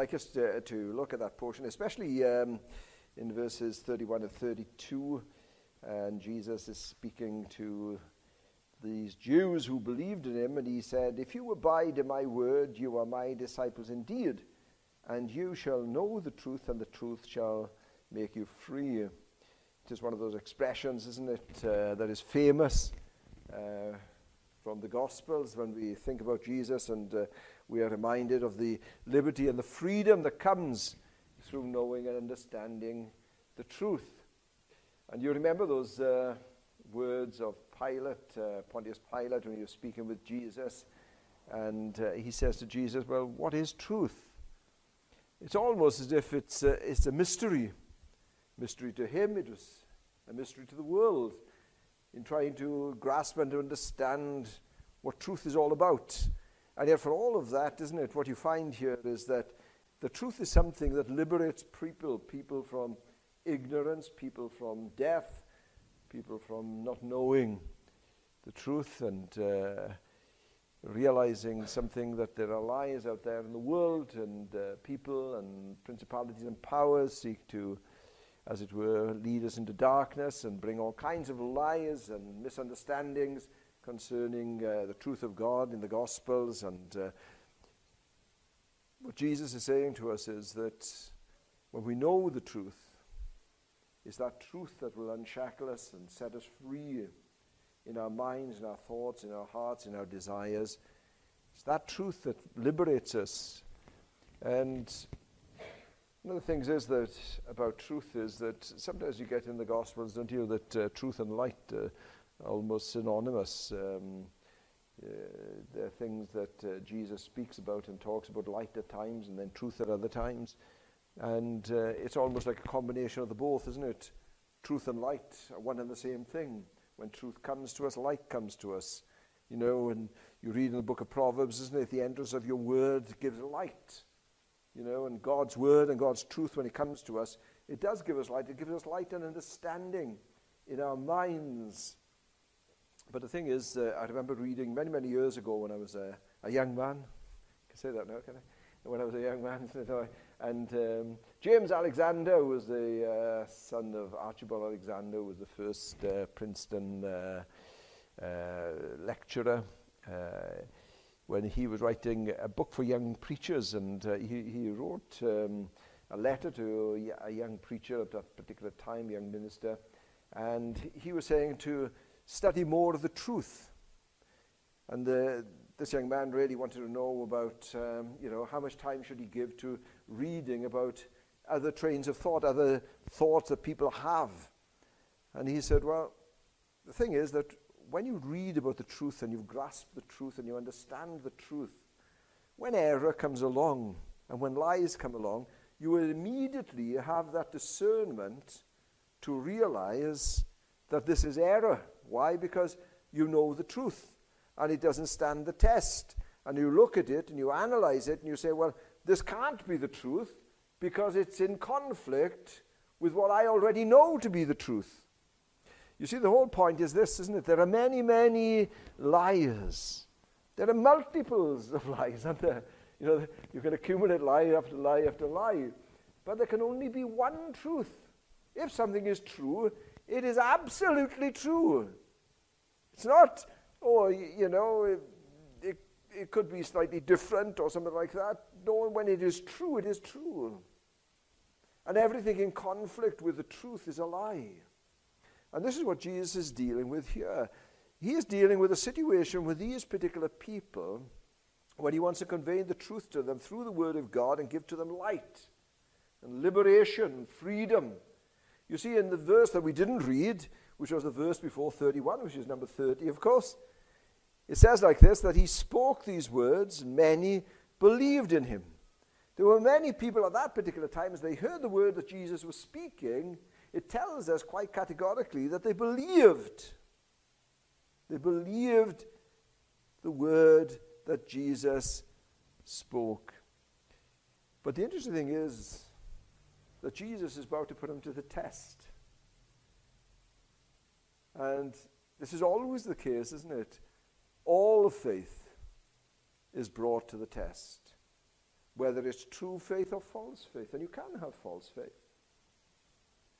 like us to, to look at that portion, especially um, in verses 31 and 32. And Jesus is speaking to these Jews who believed in him, and he said, If you abide in my word, you are my disciples indeed, and you shall know the truth, and the truth shall make you free. It is one of those expressions, isn't it, uh, that is famous uh, from the Gospels when we think about Jesus, and uh, we are reminded of the liberty and the freedom that comes through knowing and understanding the truth. And you remember those uh, words of Pilate, uh, Pontius Pilate, when he was speaking with Jesus, and uh, he says to Jesus, Well, what is truth? It's almost as if it's a, it's a mystery. Mystery to him, it was a mystery to the world in trying to grasp and to understand what truth is all about. And yet, for all of that, isn't it, what you find here is that the truth is something that liberates people, people from ignorance, people from death, people from not knowing the truth and uh, realizing something that there are lies out there in the world, and uh, people and principalities and powers seek to, as it were, lead us into darkness and bring all kinds of lies and misunderstandings concerning uh, the truth of God in the Gospels. And uh, what Jesus is saying to us is that when we know the truth, it's that truth that will unshackle us and set us free in our minds, in our thoughts, in our hearts, in our desires. It's that truth that liberates us. And one of the things is that about truth is that sometimes you get in the Gospels, don't you, that uh, truth and light uh, almost synonymous. Um, uh, there are things that uh, Jesus speaks about and talks about light at times and then truth at other times. And uh, it's almost like a combination of the both, isn't it? Truth and light are one and the same thing. When truth comes to us, light comes to us. You know, and you read in the book of Proverbs, isn't it? The entrance of your word gives light. You know, and God's word and God's truth, when it comes to us, it does give us light. It gives us light and understanding in our minds. But the thing is, uh, I remember reading many, many years ago when I was a, a young man. I can say that now, can I? When I was a young man, and um, James Alexander was the uh, son of Archibald Alexander, was the first uh, Princeton uh, uh lecturer. Uh, when he was writing a book for young preachers, and uh, he, he wrote um, a letter to a young preacher at that particular time, young minister, and he was saying to study more of the truth. And the, this young man really wanted to know about, um, you know, how much time should he give to reading about other trains of thought, other thoughts that people have. And he said, well, the thing is that when you read about the truth and you grasp the truth and you understand the truth, when error comes along and when lies come along, you will immediately have that discernment to realize that this is error. Why? Because you know the truth and it doesn't stand the test. And you look at it and you analyze it and you say, well, this can't be the truth because it's in conflict with what I already know to be the truth. You see, the whole point is this, isn't it? There are many, many liars. There are multiples of lies, aren't there? You know, you can accumulate lie after lie after lie. But there can only be one truth. If something is true, it is absolutely true. It's not oh, or, you know, it, it, it could be slightly different or something like that. No, when it is true, it is true. And everything in conflict with the truth is a lie. And this is what Jesus is dealing with here. He is dealing with a situation with these particular people when he wants to convey the truth to them through the Word of God and give to them light and liberation and freedom. You see, in the verse that we didn't read, which was the verse before 31, which is number 30, of course, it says like this that he spoke these words, many believed in him. There were many people at that particular time, as they heard the word that Jesus was speaking, it tells us quite categorically that they believed. They believed the word that Jesus spoke. But the interesting thing is that Jesus is about to put them to the test. And this is always the case, isn't it? all of faith is brought to the test. whether it's true faith or false faith. And you can have false faith.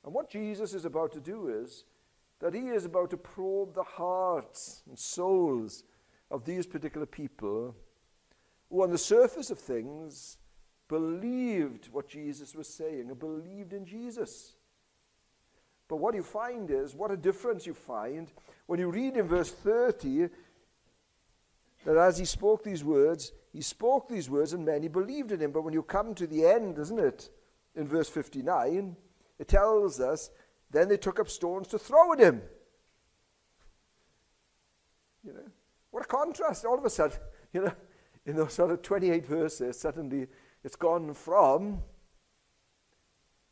And what Jesus is about to do is that he is about to probe the hearts and souls of these particular people who, on the surface of things, believed what Jesus was saying and believed in Jesus. But what you find is, what a difference you find when you read in verse 30 that as he spoke these words, he spoke these words and many believed in him. But when you come to the end, isn't it, in verse 59, it tells us, then they took up stones to throw at him. You know, what a contrast. All of a sudden, you know, in those sort of 28 verses, suddenly it's gone from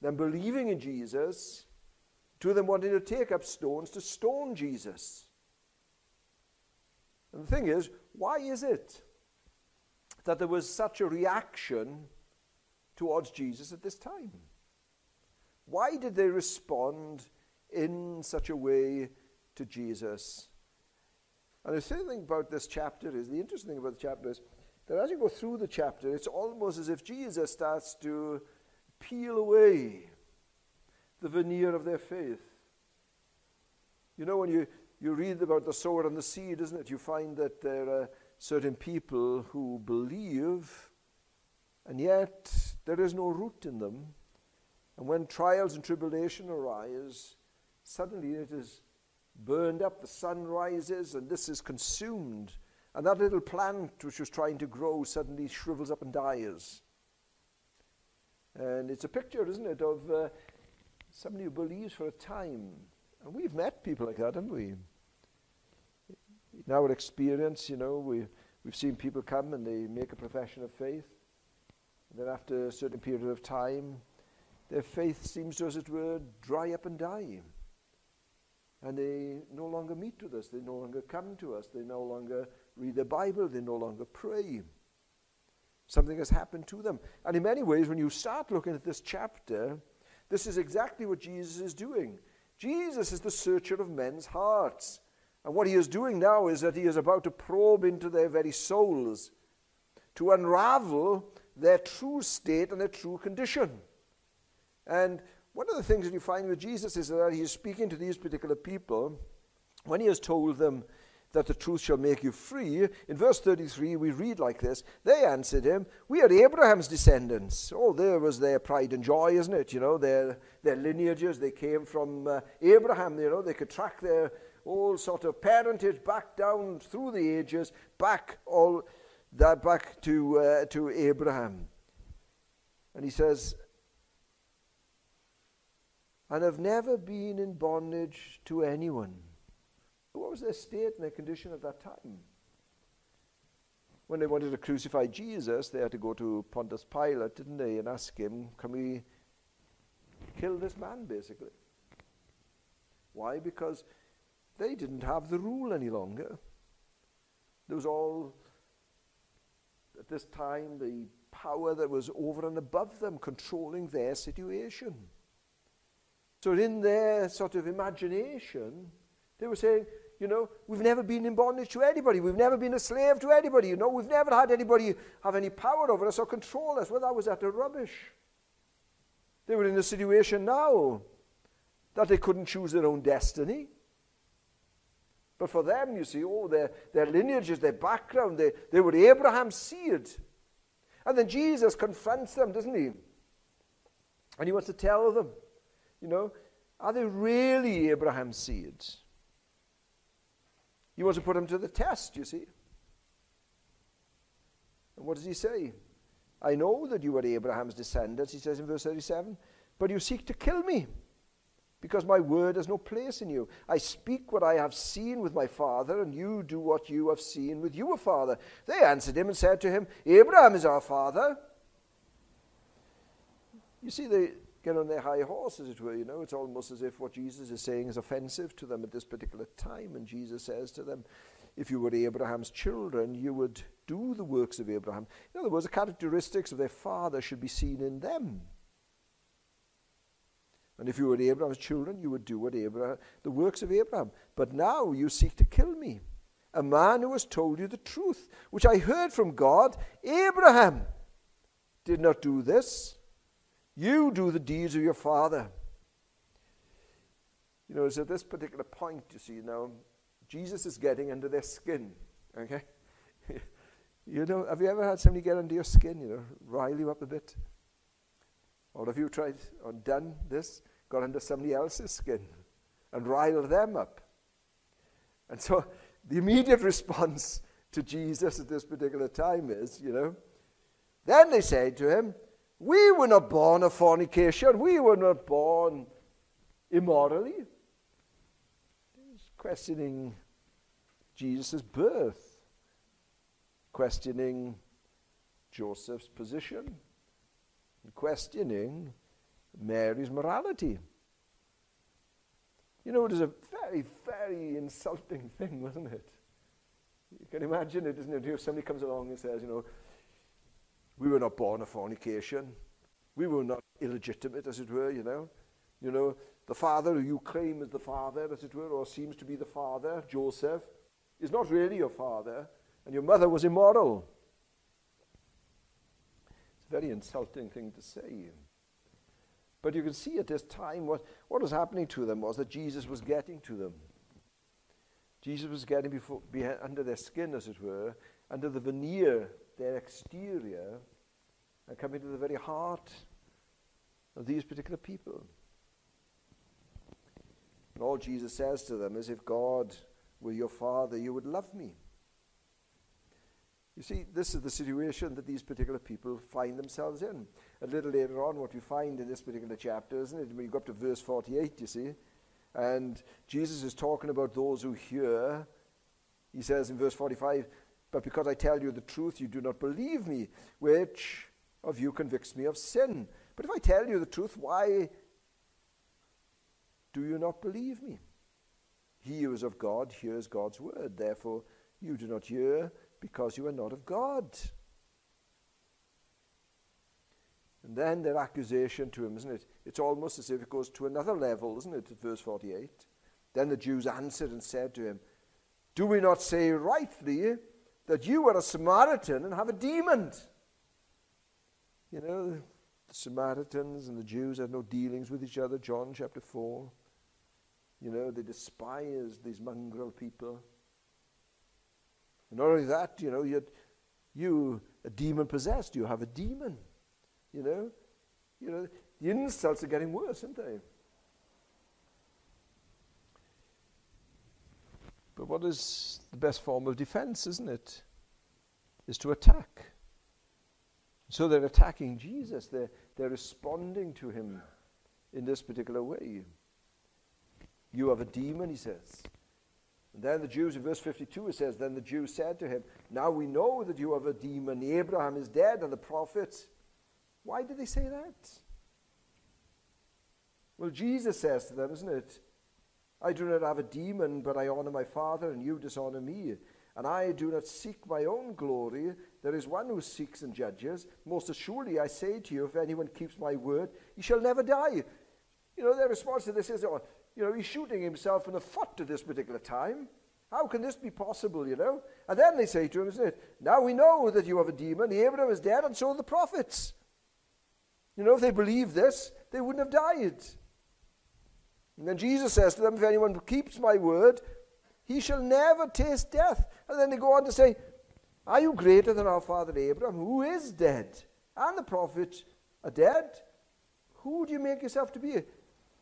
them believing in Jesus to them wanting to take up stones to stone Jesus. And the thing is, why is it that there was such a reaction towards Jesus at this time? Why did they respond in such a way to Jesus? And the thing about this chapter is, the interesting thing about the chapter is that as you go through the chapter, it's almost as if Jesus starts to peel away the veneer of their faith. You know, when you, you read about the sower and the seed, isn't it? You find that there are certain people who believe, and yet there is no root in them. And when trials and tribulation arise, suddenly it is burned up, the sun rises, and this is consumed. And that little plant which was trying to grow suddenly shrivels up and dies. And it's a picture, isn't it, of uh, somebody who believes for a time. And we've met people like that, haven't we? In our experience, you know, we, we've seen people come and they make a profession of faith. And then after a certain period of time, their faith seems to, as it were, dry up and die. And they no longer meet with us. They no longer come to us. They no longer read the Bible. They no longer pray. Something has happened to them. And in many ways, when you start looking at this chapter, this is exactly what Jesus is doing. Jesus is the searcher of men's hearts. And what he is doing now is that he is about to probe into their very souls to unravel their true state and their true condition. And one of the things that you find with Jesus is that he is speaking to these particular people when he has told them that the truth shall make you free. In verse 33, we read like this They answered him, We are Abraham's descendants. Oh, there was their pride and joy, isn't it? You know, their, their lineages, they came from uh, Abraham, you know, they could track their whole sort of parentage back down through the ages, back all that back to, uh, to Abraham. And he says, and have never been in bondage to anyone. What was their state and their condition at that time? When they wanted to crucify Jesus, they had to go to Pontius Pilate, didn't they, and ask him, Can we kill this man, basically? Why? Because they didn't have the rule any longer. There was all, at this time, the power that was over and above them, controlling their situation. So, in their sort of imagination, they were saying, you know, we've never been in bondage to anybody. We've never been a slave to anybody. You know, we've never had anybody have any power over us or control us. Well, that was utter rubbish. They were in a situation now that they couldn't choose their own destiny. But for them, you see, oh, their, their lineages, their background, they, they were Abraham's seed. And then Jesus confronts them, doesn't he? And he wants to tell them, you know, are they really Abraham's seeds? He wants to put them to the test, you see. And what does he say? I know that you are Abraham's descendants, he says in verse 37, but you seek to kill me because my word has no place in you. I speak what I have seen with my father, and you do what you have seen with your father. They answered him and said to him, Abraham is our father. You see, they, get on their high horse, as it were. You know, it's almost as if what Jesus is saying is offensive to them at this particular time. And Jesus says to them, if you were Abraham's children, you would do the works of Abraham. In other words, the characteristics of their father should be seen in them. And if you were Abraham's children, you would do what Abraham, the works of Abraham. But now you seek to kill me, a man who has told you the truth, which I heard from God. Abraham did not do this. You do the deeds of your father. You know, it's at this particular point, you see, now, Jesus is getting under their skin. Okay? you know, have you ever had somebody get under your skin, you know, rile you up a bit? Or have you tried or done this, got under somebody else's skin and riled them up? And so the immediate response to Jesus at this particular time is, you know, then they say to him, We were not born of fornication, we were not born immorally. He's questioning Jesus' birth, questioning Joseph's position, questioning Mary's morality. You know, it is a very, very insulting thing, wasn't it? You can imagine it, isn't it? If somebody comes along and says, you know, we were not born of fornication. We were not illegitimate, as it were, you know. You know, the father who you claim is the father, as it were, or seems to be the father, Joseph, is not really your father, and your mother was immoral. It's a very insulting thing to say. But you can see at this time what, what was happening to them was that Jesus was getting to them. Jesus was getting before, under their skin, as it were, under the veneer, their exterior, and come into the very heart of these particular people. And all Jesus says to them is, if God were your father, you would love me. You see, this is the situation that these particular people find themselves in. A little later on, what we find in this particular chapter, isn't it? When you go up to verse 48, you see, and Jesus is talking about those who hear. He says in verse 45, But because I tell you the truth, you do not believe me. Which of you convicts me of sin? But if I tell you the truth, why do you not believe me? He who is of God hears God's word. Therefore, you do not hear because you are not of God. And then their accusation to him, isn't it? It's almost as if it goes to another level, isn't it? At verse 48. Then the Jews answered and said to him, Do we not say rightly that you were a Samaritan and have a demon? You know, the Samaritans and the Jews had no dealings with each other, John chapter 4. You know, they despised these mongrel people. And not only that, you know, you, you a demon possessed, you have a demon. You know, you know, the insults are getting worse, aren't they? But what is the best form of defense, isn't it? Is to attack. So they're attacking Jesus. They're, they're responding to him in this particular way. You have a demon, he says. And then the Jews, in verse 52, it says, Then the Jews said to him, Now we know that you have a demon. Abraham is dead, and the prophets why did they say that? Well, Jesus says to them, isn't it? I do not have a demon, but I honor my Father, and you dishonor me. And I do not seek my own glory. There is one who seeks and judges. Most assuredly, I say to you, if anyone keeps my word, he shall never die. You know, their response to this is, oh, you know, he's shooting himself in the foot at this particular time. How can this be possible, you know? And then they say to him, isn't it? Now we know that you have a demon. Abraham is dead, and so are the prophets. You know, if they believed this, they wouldn't have died. And then Jesus says to them, If anyone keeps my word, he shall never taste death. And then they go on to say, Are you greater than our father Abraham, who is dead? And the prophets are dead. Who do you make yourself to be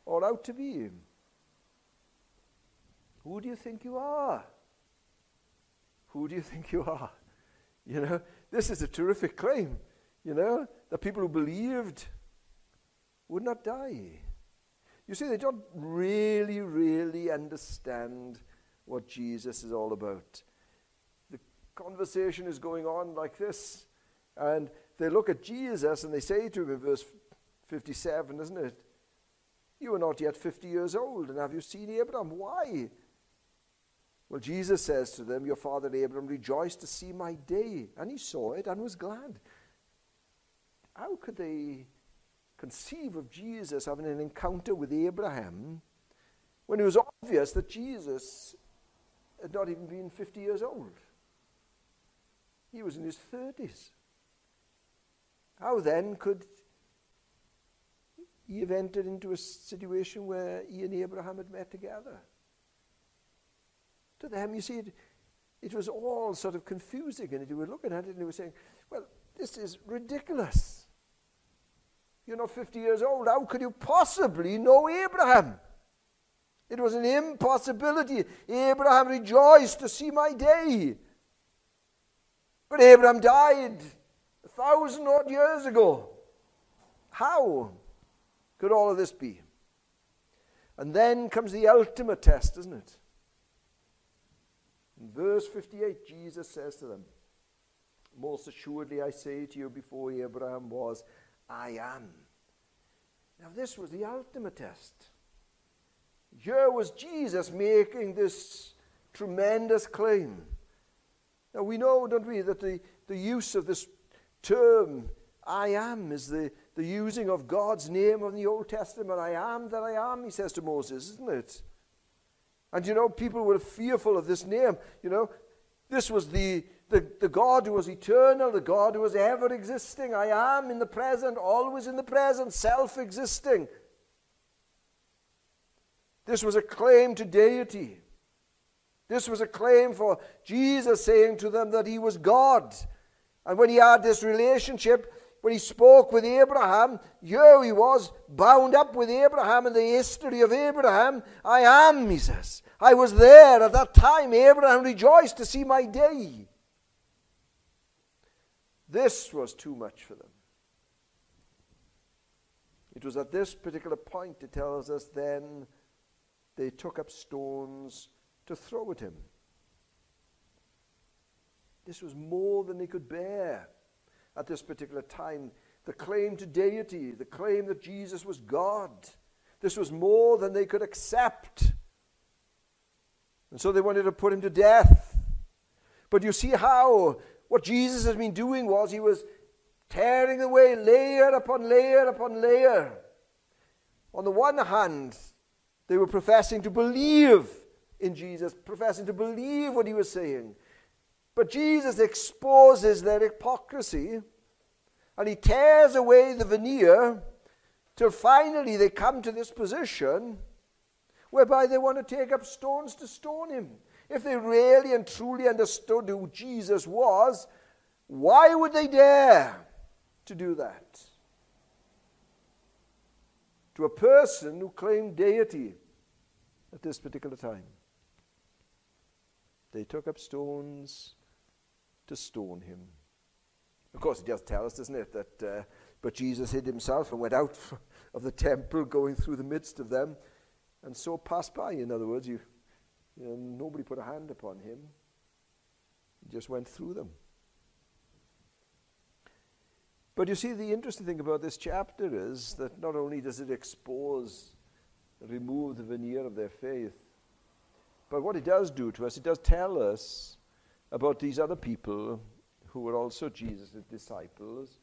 or out to be? Who do you think you are? Who do you think you are? You know, this is a terrific claim you know, the people who believed would not die. You see, they don't really, really understand what Jesus is all about. The conversation is going on like this, and they look at Jesus and they say to him in verse 57, isn't it? You are not yet 50 years old, and have you seen Abraham? Why? Well, Jesus says to them, Your father Abraham rejoiced to see my day, and he saw it and was glad how could they conceive of Jesus having an encounter with Abraham when it was obvious that Jesus had not even been 50 years old? He was in his 30s. how then could he have entered into a situation where he and Abraham had met together? To them, you see, it, it was all sort of confusing, and they were looking at it and they were saying, Well, this is ridiculous. You're not 50 years old. How could you possibly know Abraham? It was an impossibility. Abraham rejoiced to see my day. But Abraham died a thousand odd years ago. How could all of this be? And then comes the ultimate test, isn't it? In verse 58, Jesus says to them, Most assuredly I say to you, before Abraham was, I am. Now, this was the ultimate test. Here was Jesus making this tremendous claim. Now, we know, don't we, that the, the use of this term, I am, is the, the using of God's name in the Old Testament. I am that I am, he says to Moses, isn't it? And you know, people were fearful of this name. You know, this was the, the, the God who was eternal, the God who was ever existing. I am in the present, always in the present, self existing. This was a claim to deity. This was a claim for Jesus saying to them that he was God. And when he had this relationship, when he spoke with Abraham, here he was bound up with Abraham in the history of Abraham. I am, he says. I was there at that time. Abraham rejoiced to see my day. This was too much for them. It was at this particular point, it tells us, then they took up stones to throw at him. This was more than they could bear at this particular time. The claim to deity, the claim that Jesus was God. This was more than they could accept. And so they wanted to put him to death. But you see how what Jesus has been doing was he was tearing away layer upon layer upon layer. On the one hand, they were professing to believe in Jesus, professing to believe what he was saying. But Jesus exposes their hypocrisy and he tears away the veneer till finally they come to this position whereby they want to take up stones to stone him. If they really and truly understood who Jesus was, why would they dare to do that? To a person who claimed deity at this particular time. They took up stones to stone him. Of course, it does tell us, doesn't it, that uh, but Jesus hid himself and went out of the temple, going through the midst of them, and so passed by. In other words, you, know, nobody put a hand upon him. He just went through them. But you see, the interesting thing about this chapter is that not only does it expose, remove the veneer of their faith, but what it does do to us, it does tell us about these other people who were also Jesus' disciples,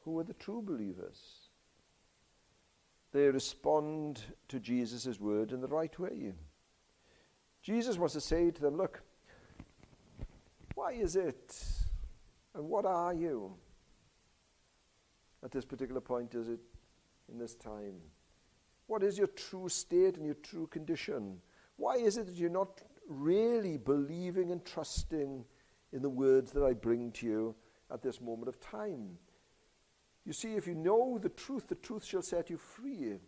who were the true believers. They respond to Jesus' word in the right way. Jesus wants to say to them, Look, why is it and what are you at this particular point, is it in this time? What is your true state and your true condition? Why is it that you're not really believing and trusting in the words that I bring to you at this moment of time? You see, if you know the truth, the truth shall set you free.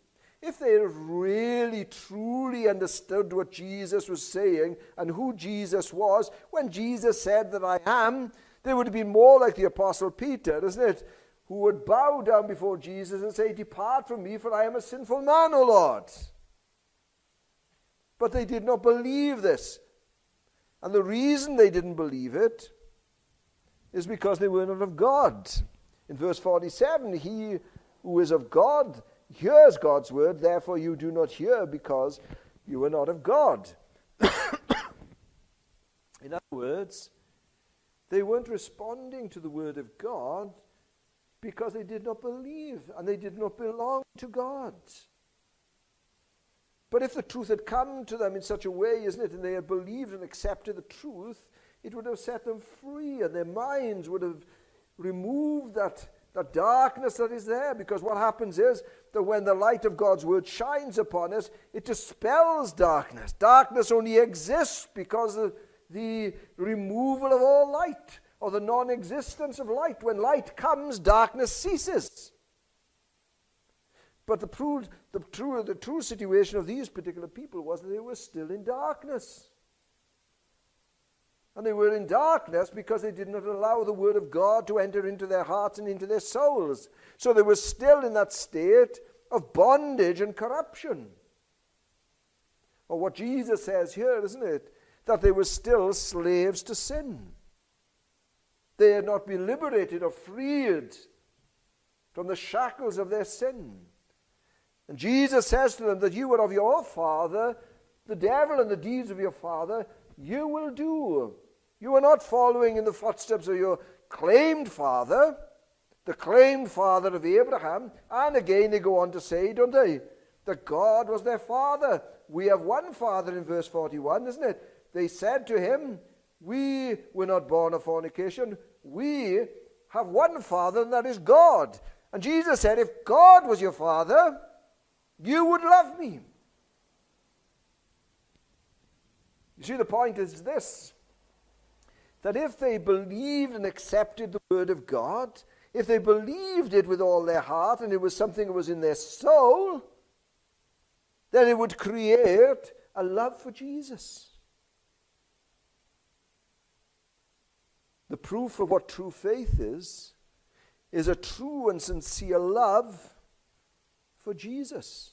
If they really, truly understood what Jesus was saying and who Jesus was, when Jesus said that I am, they would have been more like the Apostle Peter, isn't it? Who would bow down before Jesus and say, Depart from me, for I am a sinful man, O Lord. But they did not believe this. And the reason they didn't believe it is because they were not of God. In verse 47, he who is of God hears God's word, therefore you do not hear because you are not of God. In other words, they weren't responding to the word of God because they did not believe and they did not belong to God. But if the truth had come to them in such a way, isn't it, and they had believed and accepted the truth, it would have set them free and their minds would have removed that that darkness that is there. Because what happens is that when the light of God's word shines upon us, it dispels darkness. Darkness only exists because of the removal of all light or the non existence of light. When light comes, darkness ceases. But the true, the, true, the true situation of these particular people was that they were still in darkness. And they were in darkness because they did not allow the Word of God to enter into their hearts and into their souls. So they were still in that state of bondage and corruption. Or what Jesus says here, isn't it? That they were still slaves to sin. They had not been liberated or freed from the shackles of their sin. And Jesus says to them that you are of your father, the devil and the deeds of your father, you will do. You are not following in the footsteps of your claimed father, the claimed father of Abraham. And again, they go on to say, don't they, that God was their father. We have one father in verse 41, isn't it? They said to him, We were not born of fornication. We have one father, and that is God. And Jesus said, If God was your father, you would love me. You see, the point is this that if they believed and accepted the Word of God, if they believed it with all their heart and it was something that was in their soul, then it would create a love for Jesus. The proof of what true faith is, is a true and sincere love for Jesus.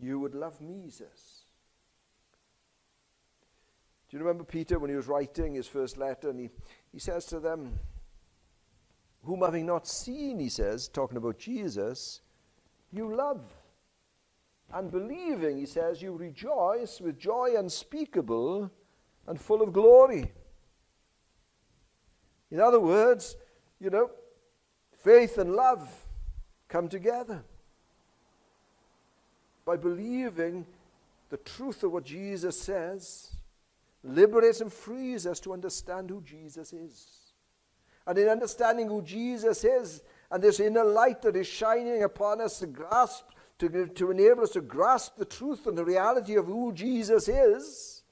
You would love me, says. Do you remember Peter when he was writing his first letter and he, he says to them, Whom having not seen, he says, talking about Jesus, you love. And believing, he says, you rejoice with joy unspeakable and full of glory. In other words, you know, faith and love come together. By believing the truth of what Jesus says, liberates and frees us to understand who Jesus is. And in understanding who Jesus is, and this inner light that is shining upon us to grasp, to, to enable us to grasp the truth and the reality of who Jesus is,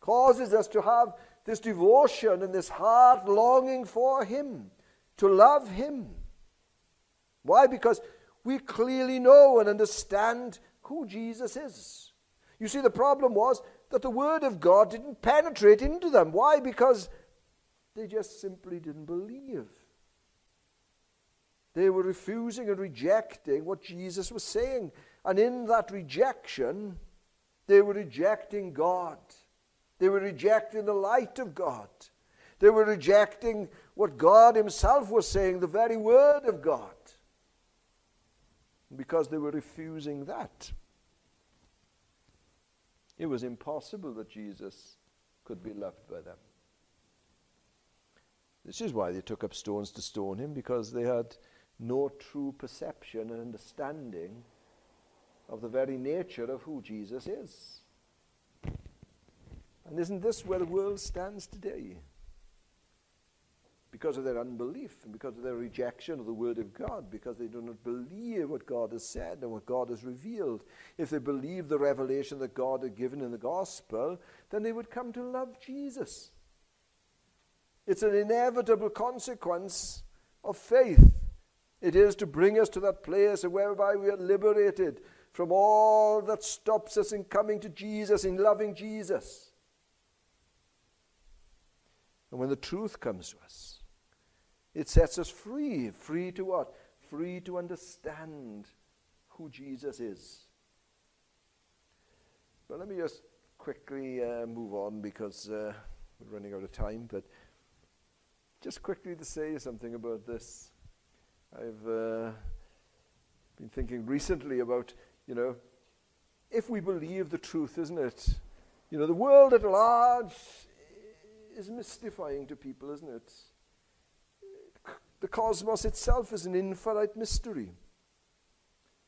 causes us to have this devotion and this heart longing for Him, to love Him. Why? Because we clearly know and understand who Jesus is. You see, the problem was that the Word of God didn't penetrate into them. Why? Because they just simply didn't believe. They were refusing and rejecting what Jesus was saying. And in that rejection, they were rejecting God. They were rejecting the light of God. They were rejecting what God Himself was saying, the very Word of God. Because they were refusing that it was impossible that Jesus could be loved by them. This is why they took up stones to stone him, because they had no true perception and understanding of the very nature of who Jesus is. And isn't this where the world stands today? Because of their unbelief and because of their rejection of the Word of God, because they do not believe what God has said and what God has revealed. If they believe the revelation that God had given in the gospel, then they would come to love Jesus. It's an inevitable consequence of faith. It is to bring us to that place whereby we are liberated from all that stops us in coming to Jesus, in loving Jesus. And when the truth comes to us, it sets us free. Free to what? Free to understand who Jesus is. But let me just quickly uh, move on because uh, we're running out of time. But just quickly to say something about this. I've uh, been thinking recently about, you know, if we believe the truth, isn't it? You know, the world at large is mystifying to people, isn't it? The cosmos itself is an infinite mystery.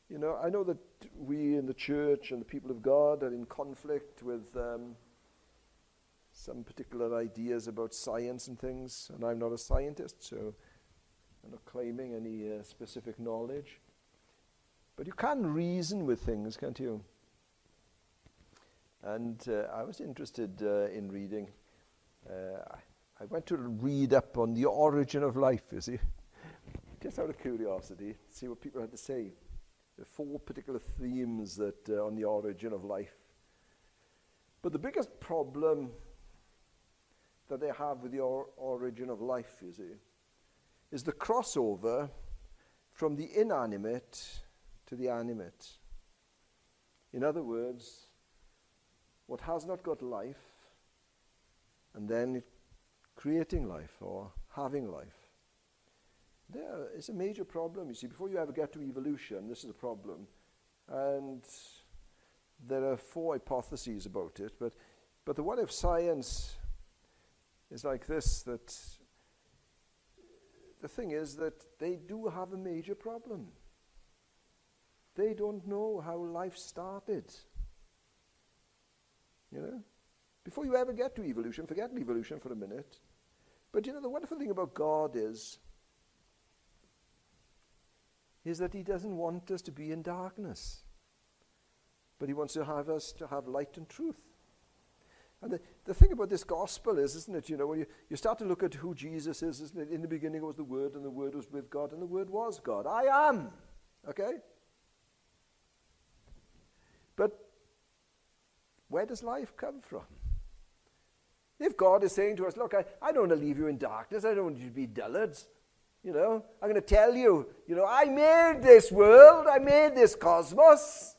You know, I know that we in the church and the people of God are in conflict with um, some particular ideas about science and things, and I'm not a scientist, so I'm not claiming any uh, specific knowledge. But you can reason with things, can't you? And uh, I was interested uh, in reading. I went to read up on the origin of life, you see, just out of curiosity, see what people had to say. There are four particular themes that uh, on the origin of life. But the biggest problem that they have with the or- origin of life, you see, is the crossover from the inanimate to the animate. In other words, what has not got life, and then creating life or having life. There is a major problem. You see, before you ever get to evolution, this is a problem. And there are four hypotheses about it, but, but the one of science is like this that the thing is that they do have a major problem. They don't know how life started. You know? Before you ever get to evolution, forget evolution for a minute. But you know, the wonderful thing about God is, is that He doesn't want us to be in darkness, but He wants to have us to have light and truth. And the, the thing about this gospel is, isn't it, you know, when you, you start to look at who Jesus is, isn't it? In the beginning was the Word, and the Word was with God, and the Word was God. I am. Okay? But where does life come from? If God is saying to us, Look, I, I don't want to leave you in darkness, I don't want you to be dullards. You know, I'm going to tell you, you know, I made this world, I made this cosmos.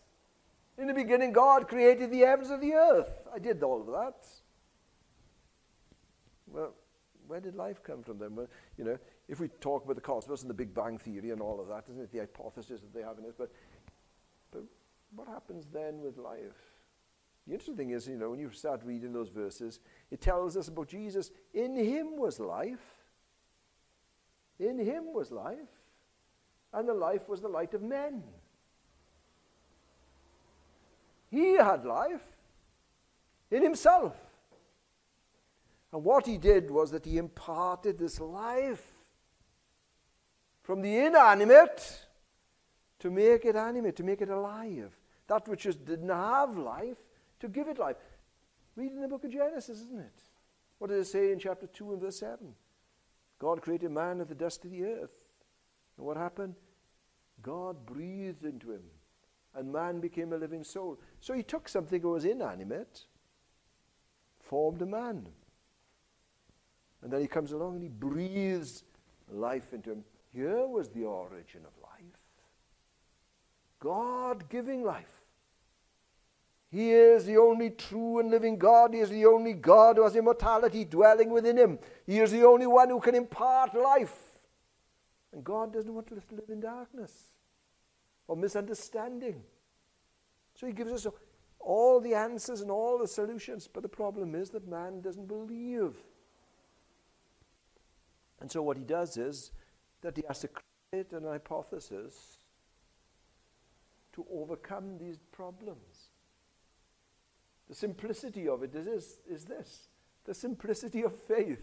In the beginning, God created the heavens and the earth. I did all of that. Well, where did life come from then? Well, you know, if we talk about the cosmos and the Big Bang Theory and all of that, isn't it the hypothesis that they have in it? But, but what happens then with life? The interesting thing is, you know, when you start reading those verses, it tells us about Jesus. In him was life. In him was life. And the life was the light of men. He had life in himself. And what he did was that he imparted this life from the inanimate to make it animate, to make it alive. That which just didn't have life, to give it life. Read in the book of Genesis, isn't it? What does it say in chapter 2 and verse 7? God created man of the dust of the earth. And what happened? God breathed into him, and man became a living soul. So he took something that was inanimate, formed a man. And then he comes along and he breathes life into him. Here was the origin of life God giving life. He is the only true and living God. He is the only God who has immortality dwelling within him. He is the only one who can impart life. And God doesn't want us to live in darkness or misunderstanding. So he gives us all the answers and all the solutions. But the problem is that man doesn't believe. And so what he does is that he has to create an hypothesis to overcome these problems. The simplicity of it is, is this the simplicity of faith.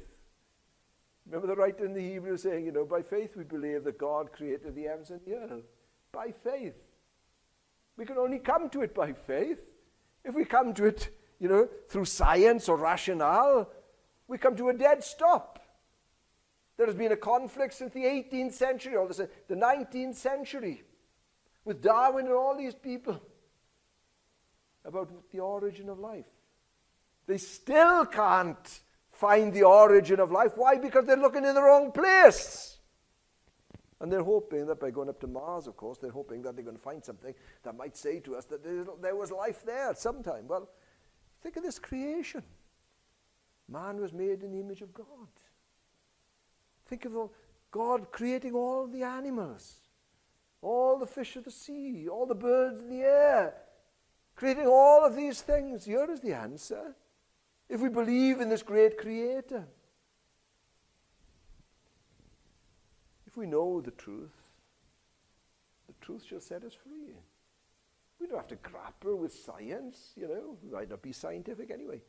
Remember the writer in the Hebrew saying, you know, by faith we believe that God created the heavens and the earth. By faith. We can only come to it by faith. If we come to it, you know, through science or rationale, we come to a dead stop. There has been a conflict since the 18th century or the 19th century with Darwin and all these people about the origin of life. They still can't find the origin of life. Why? Because they're looking in the wrong place. And they're hoping that by going up to Mars, of course, they're hoping that they're going to find something that might say to us that there was life there at some time. Well, think of this creation. Man was made in the image of God. Think of God creating all the animals, all the fish of the sea, all the birds in the air, creating all of these things. Here is the answer. If we believe in this great creator, if we know the truth, the truth shall set us free. We don't have to grapple with science, you know. We might not be scientific anyway.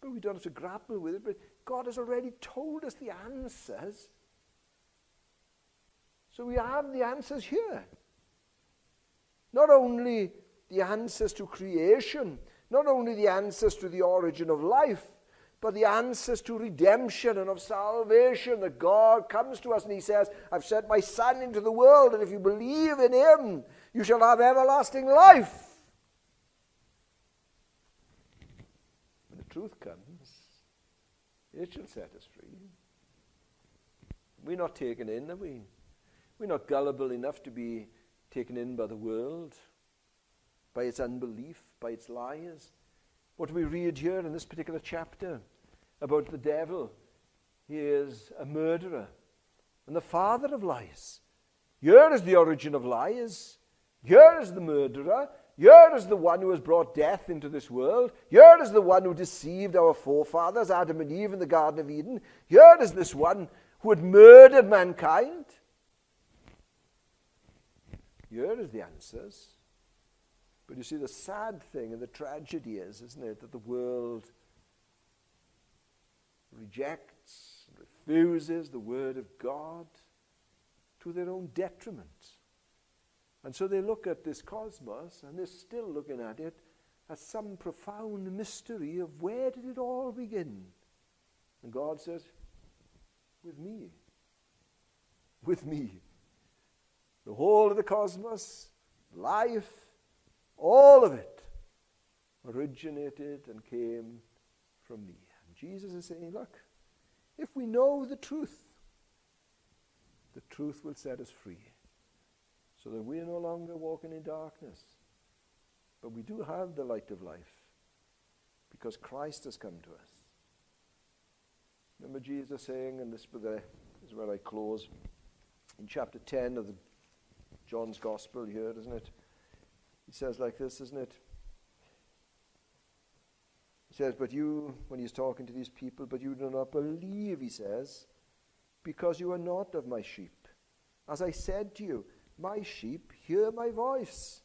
But we don't have to grapple with it. But God has already told us the answers. So we have the answers here. Not only the answers to creation, not only the answers to the origin of life, but the answers to redemption and of salvation that God comes to us and He says, I've sent my Son into the world, and if you believe in Him, you shall have everlasting life. When the truth comes, it shall set us free. We're not taken in, are we? We're not gullible enough to be taken in by the world, by its unbelief, by its lies. What we read here in this particular chapter about the devil, he is a murderer and the father of lies. Here is the origin of lies. Here is the murderer. Here is the one who has brought death into this world. Here is the one who deceived our forefathers, Adam and Eve, in the Garden of Eden. Here is this one who had murdered mankind. Here is the answers. But you see, the sad thing and the tragedy is, isn't it, that the world rejects, refuses the word of God to their own detriment. And so they look at this cosmos and they're still looking at it as some profound mystery of where did it all begin? And God says, with me. With me. The whole of the cosmos, life, all of it originated and came from me. And Jesus is saying, look, if we know the truth, the truth will set us free so that we are no longer walking in darkness. But we do have the light of life because Christ has come to us. Remember Jesus saying, and this is where I close, in chapter 10 of the John's Gospel here, isn't it? He says like this, isn't it? He says, But you, when he's talking to these people, but you do not believe, he says, because you are not of my sheep. As I said to you, my sheep hear my voice,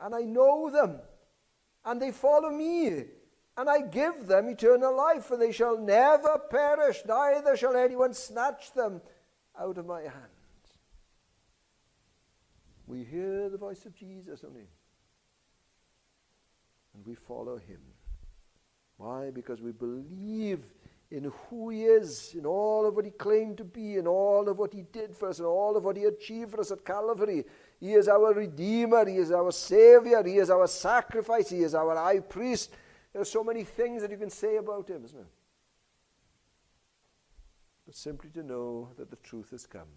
and I know them, and they follow me, and I give them eternal life, and they shall never perish, neither shall anyone snatch them out of my hand. We hear the voice of Jesus only, and we follow him. Why? Because we believe in who he is, in all of what he claimed to be, in all of what he did for us, and all of what he achieved for us at Calvary. He is our Redeemer, he is our Savior, he is our sacrifice, he is our high priest. There are so many things that you can say about him, isn't there? But simply to know that the truth has come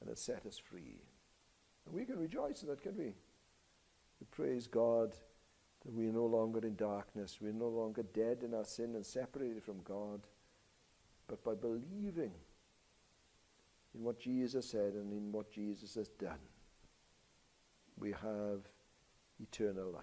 and has set us free. And we can rejoice in that, can we? We praise God that we are no longer in darkness, we are no longer dead in our sin and separated from God, but by believing in what Jesus said and in what Jesus has done, we have eternal life.